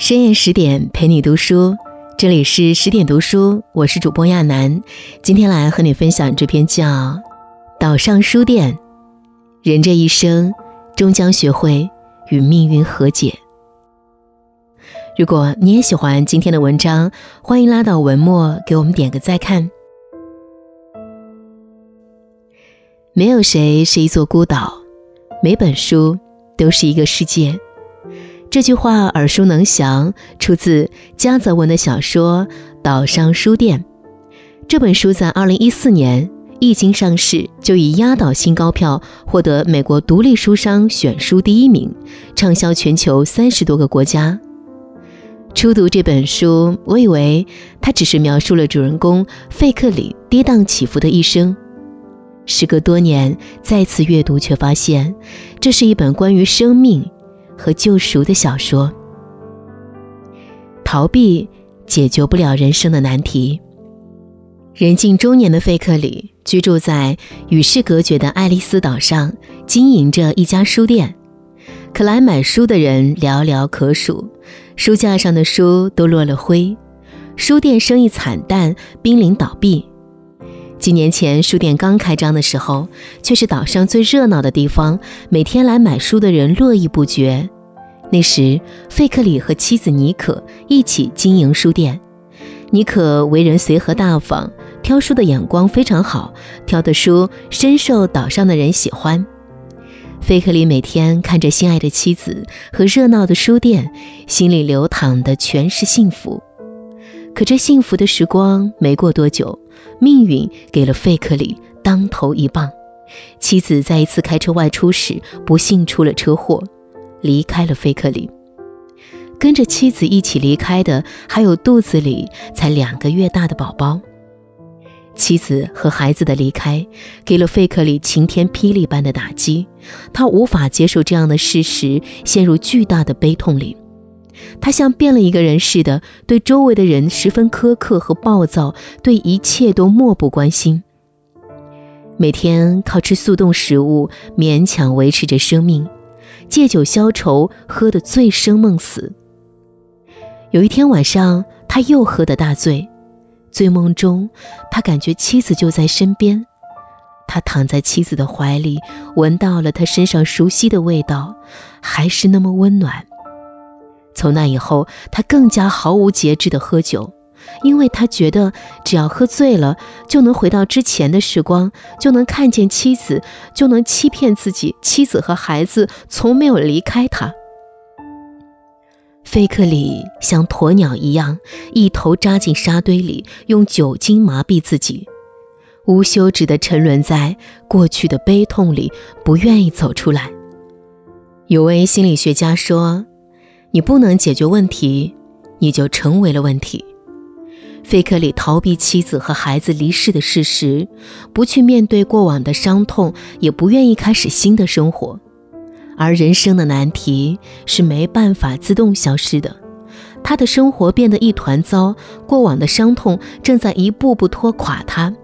深夜十点陪你读书，这里是十点读书，我是主播亚楠。今天来和你分享这篇叫《岛上书店》，人这一生终将学会与命运和解。如果你也喜欢今天的文章，欢迎拉到文末给我们点个再看。没有谁是一座孤岛，每本书都是一个世界。这句话耳熟能详，出自加泽文的小说《岛上书店》。这本书在2014年一经上市，就以压倒性高票获得美国独立书商选书第一名，畅销全球三十多个国家。初读这本书，我以为它只是描述了主人公费克里跌宕起伏的一生。时隔多年再次阅读，却发现这是一本关于生命。和救赎的小说，逃避解决不了人生的难题。人近中年的费克里居住在与世隔绝的爱丽丝岛上，经营着一家书店。可来买书的人寥寥可数，书架上的书都落了灰，书店生意惨淡，濒临倒闭。几年前，书店刚开张的时候，却是岛上最热闹的地方，每天来买书的人络绎不绝。那时，费克里和妻子妮可一起经营书店。妮可为人随和大方，挑书的眼光非常好，挑的书深受岛上的人喜欢。费克里每天看着心爱的妻子和热闹的书店，心里流淌的全是幸福。可这幸福的时光没过多久。命运给了费克里当头一棒，妻子在一次开车外出时不幸出了车祸，离开了费克里。跟着妻子一起离开的还有肚子里才两个月大的宝宝。妻子和孩子的离开给了费克里晴天霹雳般的打击，他无法接受这样的事实，陷入巨大的悲痛里。他像变了一个人似的，对周围的人十分苛刻和暴躁，对一切都漠不关心。每天靠吃速冻食物勉强维持着生命，借酒消愁，喝得醉生梦死。有一天晚上，他又喝得大醉，醉梦中他感觉妻子就在身边，他躺在妻子的怀里，闻到了她身上熟悉的味道，还是那么温暖。从那以后，他更加毫无节制地喝酒，因为他觉得只要喝醉了，就能回到之前的时光，就能看见妻子，就能欺骗自己，妻子和孩子从没有离开他。费克里像鸵鸟一样，一头扎进沙堆里，用酒精麻痹自己，无休止地沉沦在过去的悲痛里，不愿意走出来。有位心理学家说。你不能解决问题，你就成为了问题。费克里逃避妻子和孩子离世的事实，不去面对过往的伤痛，也不愿意开始新的生活。而人生的难题是没办法自动消失的，他的生活变得一团糟，过往的伤痛正在一步步拖垮他。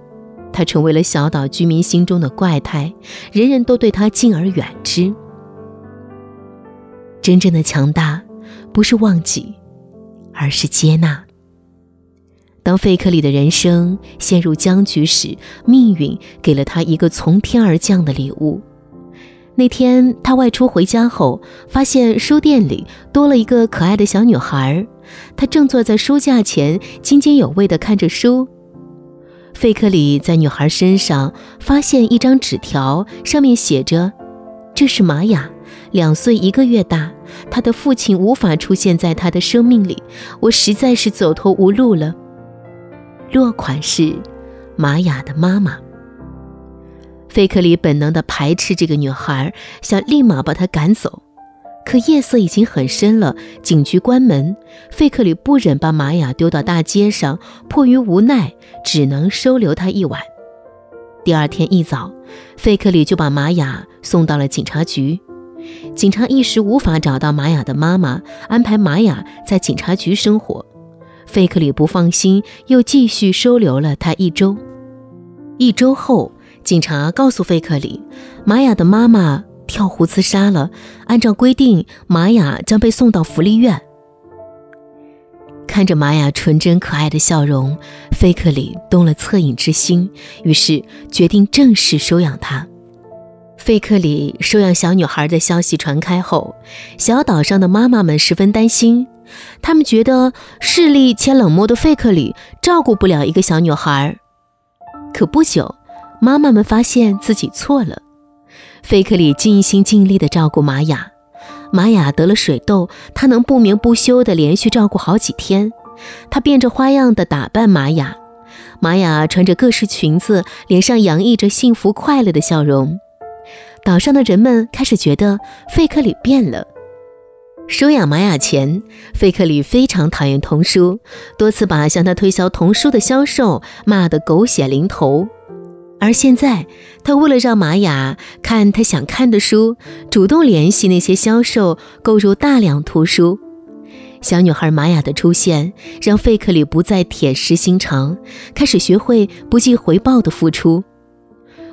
他成为了小岛居民心中的怪胎，人人都对他敬而远之。真正的强大。不是忘记，而是接纳。当费克里的人生陷入僵局时，命运给了他一个从天而降的礼物。那天他外出回家后，发现书店里多了一个可爱的小女孩，她正坐在书架前津津有味地看着书。费克里在女孩身上发现一张纸条，上面写着：“这是玛雅。”两岁一个月大，他的父亲无法出现在他的生命里，我实在是走投无路了。落款是玛雅的妈妈。费克里本能地排斥这个女孩，想立马把她赶走，可夜色已经很深了，警局关门，费克里不忍把玛雅丢到大街上，迫于无奈，只能收留她一晚。第二天一早，费克里就把玛雅送到了警察局。警察一时无法找到玛雅的妈妈，安排玛雅在警察局生活。费克里不放心，又继续收留了她一周。一周后，警察告诉费克里，玛雅的妈妈跳湖自杀了。按照规定，玛雅将被送到福利院。看着玛雅纯真可爱的笑容，菲克里动了恻隐之心，于是决定正式收养她。费克里收养小女孩的消息传开后，小岛上的妈妈们十分担心，他们觉得势利且冷漠的费克里照顾不了一个小女孩。可不久，妈妈们发现自己错了。费克里尽心尽力地照顾玛雅，玛雅得了水痘，他能不眠不休地连续照顾好几天。他变着花样地打扮玛雅，玛雅穿着各式裙子，脸上洋溢着幸福快乐的笑容。岛上的人们开始觉得费克里变了。收养玛雅前，费克里非常讨厌童书，多次把向他推销童书的销售骂得狗血淋头。而现在，他为了让玛雅看他想看的书，主动联系那些销售购入大量图书。小女孩玛雅的出现，让费克里不再铁石心肠，开始学会不计回报的付出。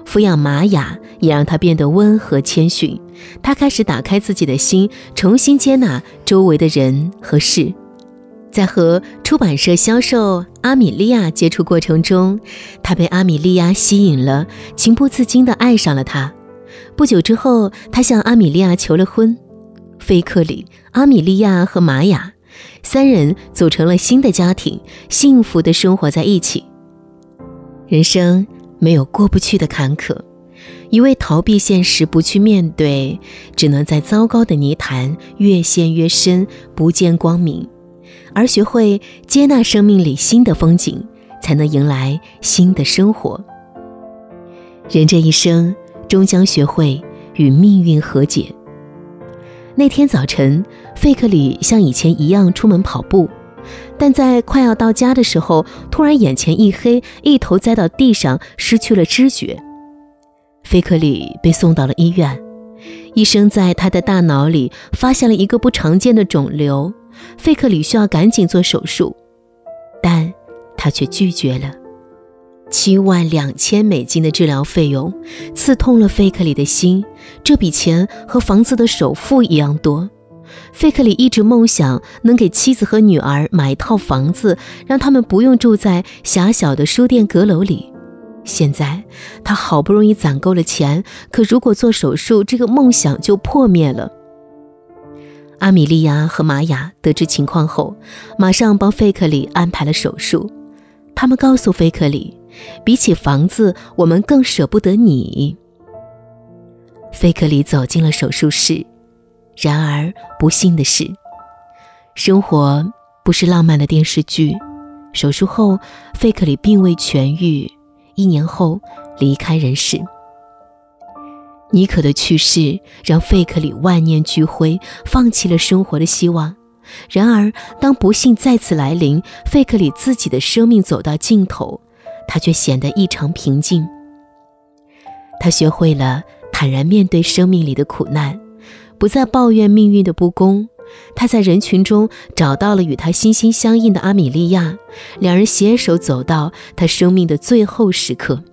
抚养玛雅也让他变得温和谦逊，他开始打开自己的心，重新接纳周围的人和事。在和出版社销售阿米莉亚接触过程中，他被阿米莉亚吸引了，情不自禁地爱上了她。不久之后，他向阿米莉亚求了婚。菲克里、阿米莉亚和玛雅三人组成了新的家庭，幸福地生活在一起。人生。没有过不去的坎坷，一味逃避现实，不去面对，只能在糟糕的泥潭越陷越深，不见光明。而学会接纳生命里新的风景，才能迎来新的生活。人这一生，终将学会与命运和解。那天早晨，费克里像以前一样出门跑步。但在快要到家的时候，突然眼前一黑，一头栽到地上，失去了知觉。菲克里被送到了医院，医生在他的大脑里发现了一个不常见的肿瘤，费克里需要赶紧做手术，但他却拒绝了。七万两千美金的治疗费用刺痛了费克里的心，这笔钱和房子的首付一样多。费克里一直梦想能给妻子和女儿买一套房子，让他们不用住在狭小的书店阁楼里。现在他好不容易攒够了钱，可如果做手术，这个梦想就破灭了。阿米莉亚和玛雅得知情况后，马上帮费克里安排了手术。他们告诉费克里，比起房子，我们更舍不得你。费克里走进了手术室。然而，不幸的是，生活不是浪漫的电视剧。手术后，费克里并未痊愈，一年后离开人世。妮可的去世让费克里万念俱灰，放弃了生活的希望。然而，当不幸再次来临，费克里自己的生命走到尽头，他却显得异常平静。他学会了坦然面对生命里的苦难。不再抱怨命运的不公，他在人群中找到了与他心心相印的阿米莉亚，两人携手走到他生命的最后时刻。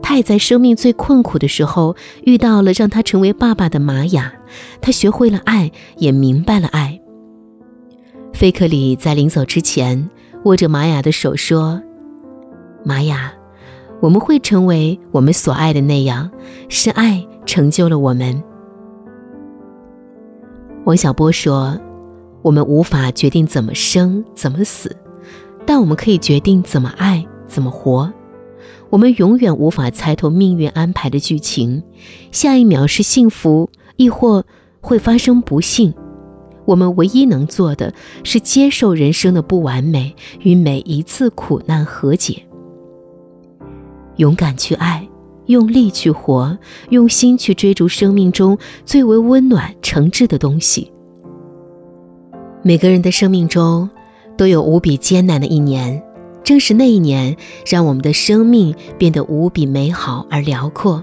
他也在生命最困苦的时候遇到了让他成为爸爸的玛雅，他学会了爱，也明白了爱。菲克里在临走之前握着玛雅的手说：“玛雅，我们会成为我们所爱的那样，是爱成就了我们。”王小波说：“我们无法决定怎么生，怎么死，但我们可以决定怎么爱，怎么活。我们永远无法猜透命运安排的剧情，下一秒是幸福，亦或会发生不幸。我们唯一能做的是接受人生的不完美，与每一次苦难和解，勇敢去爱。”用力去活，用心去追逐生命中最为温暖、诚挚的东西。每个人的生命中都有无比艰难的一年，正是那一年，让我们的生命变得无比美好而辽阔。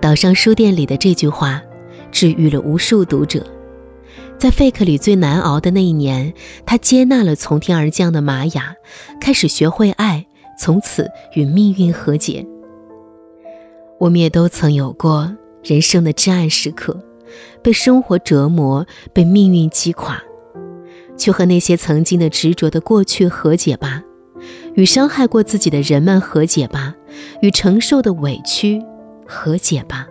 岛上书店里的这句话，治愈了无数读者。在费克里最难熬的那一年，他接纳了从天而降的玛雅，开始学会爱，从此与命运和解。我们也都曾有过人生的至暗时刻，被生活折磨，被命运击垮，去和那些曾经的执着的过去和解吧，与伤害过自己的人们和解吧，与承受的委屈和解吧。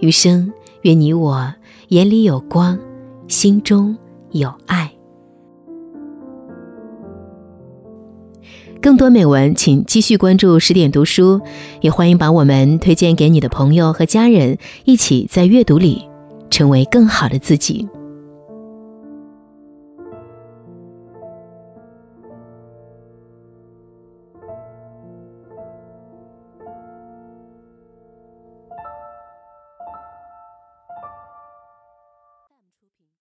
余生，愿你我眼里有光，心中有爱。更多美文，请继续关注十点读书，也欢迎把我们推荐给你的朋友和家人，一起在阅读里成为更好的自己。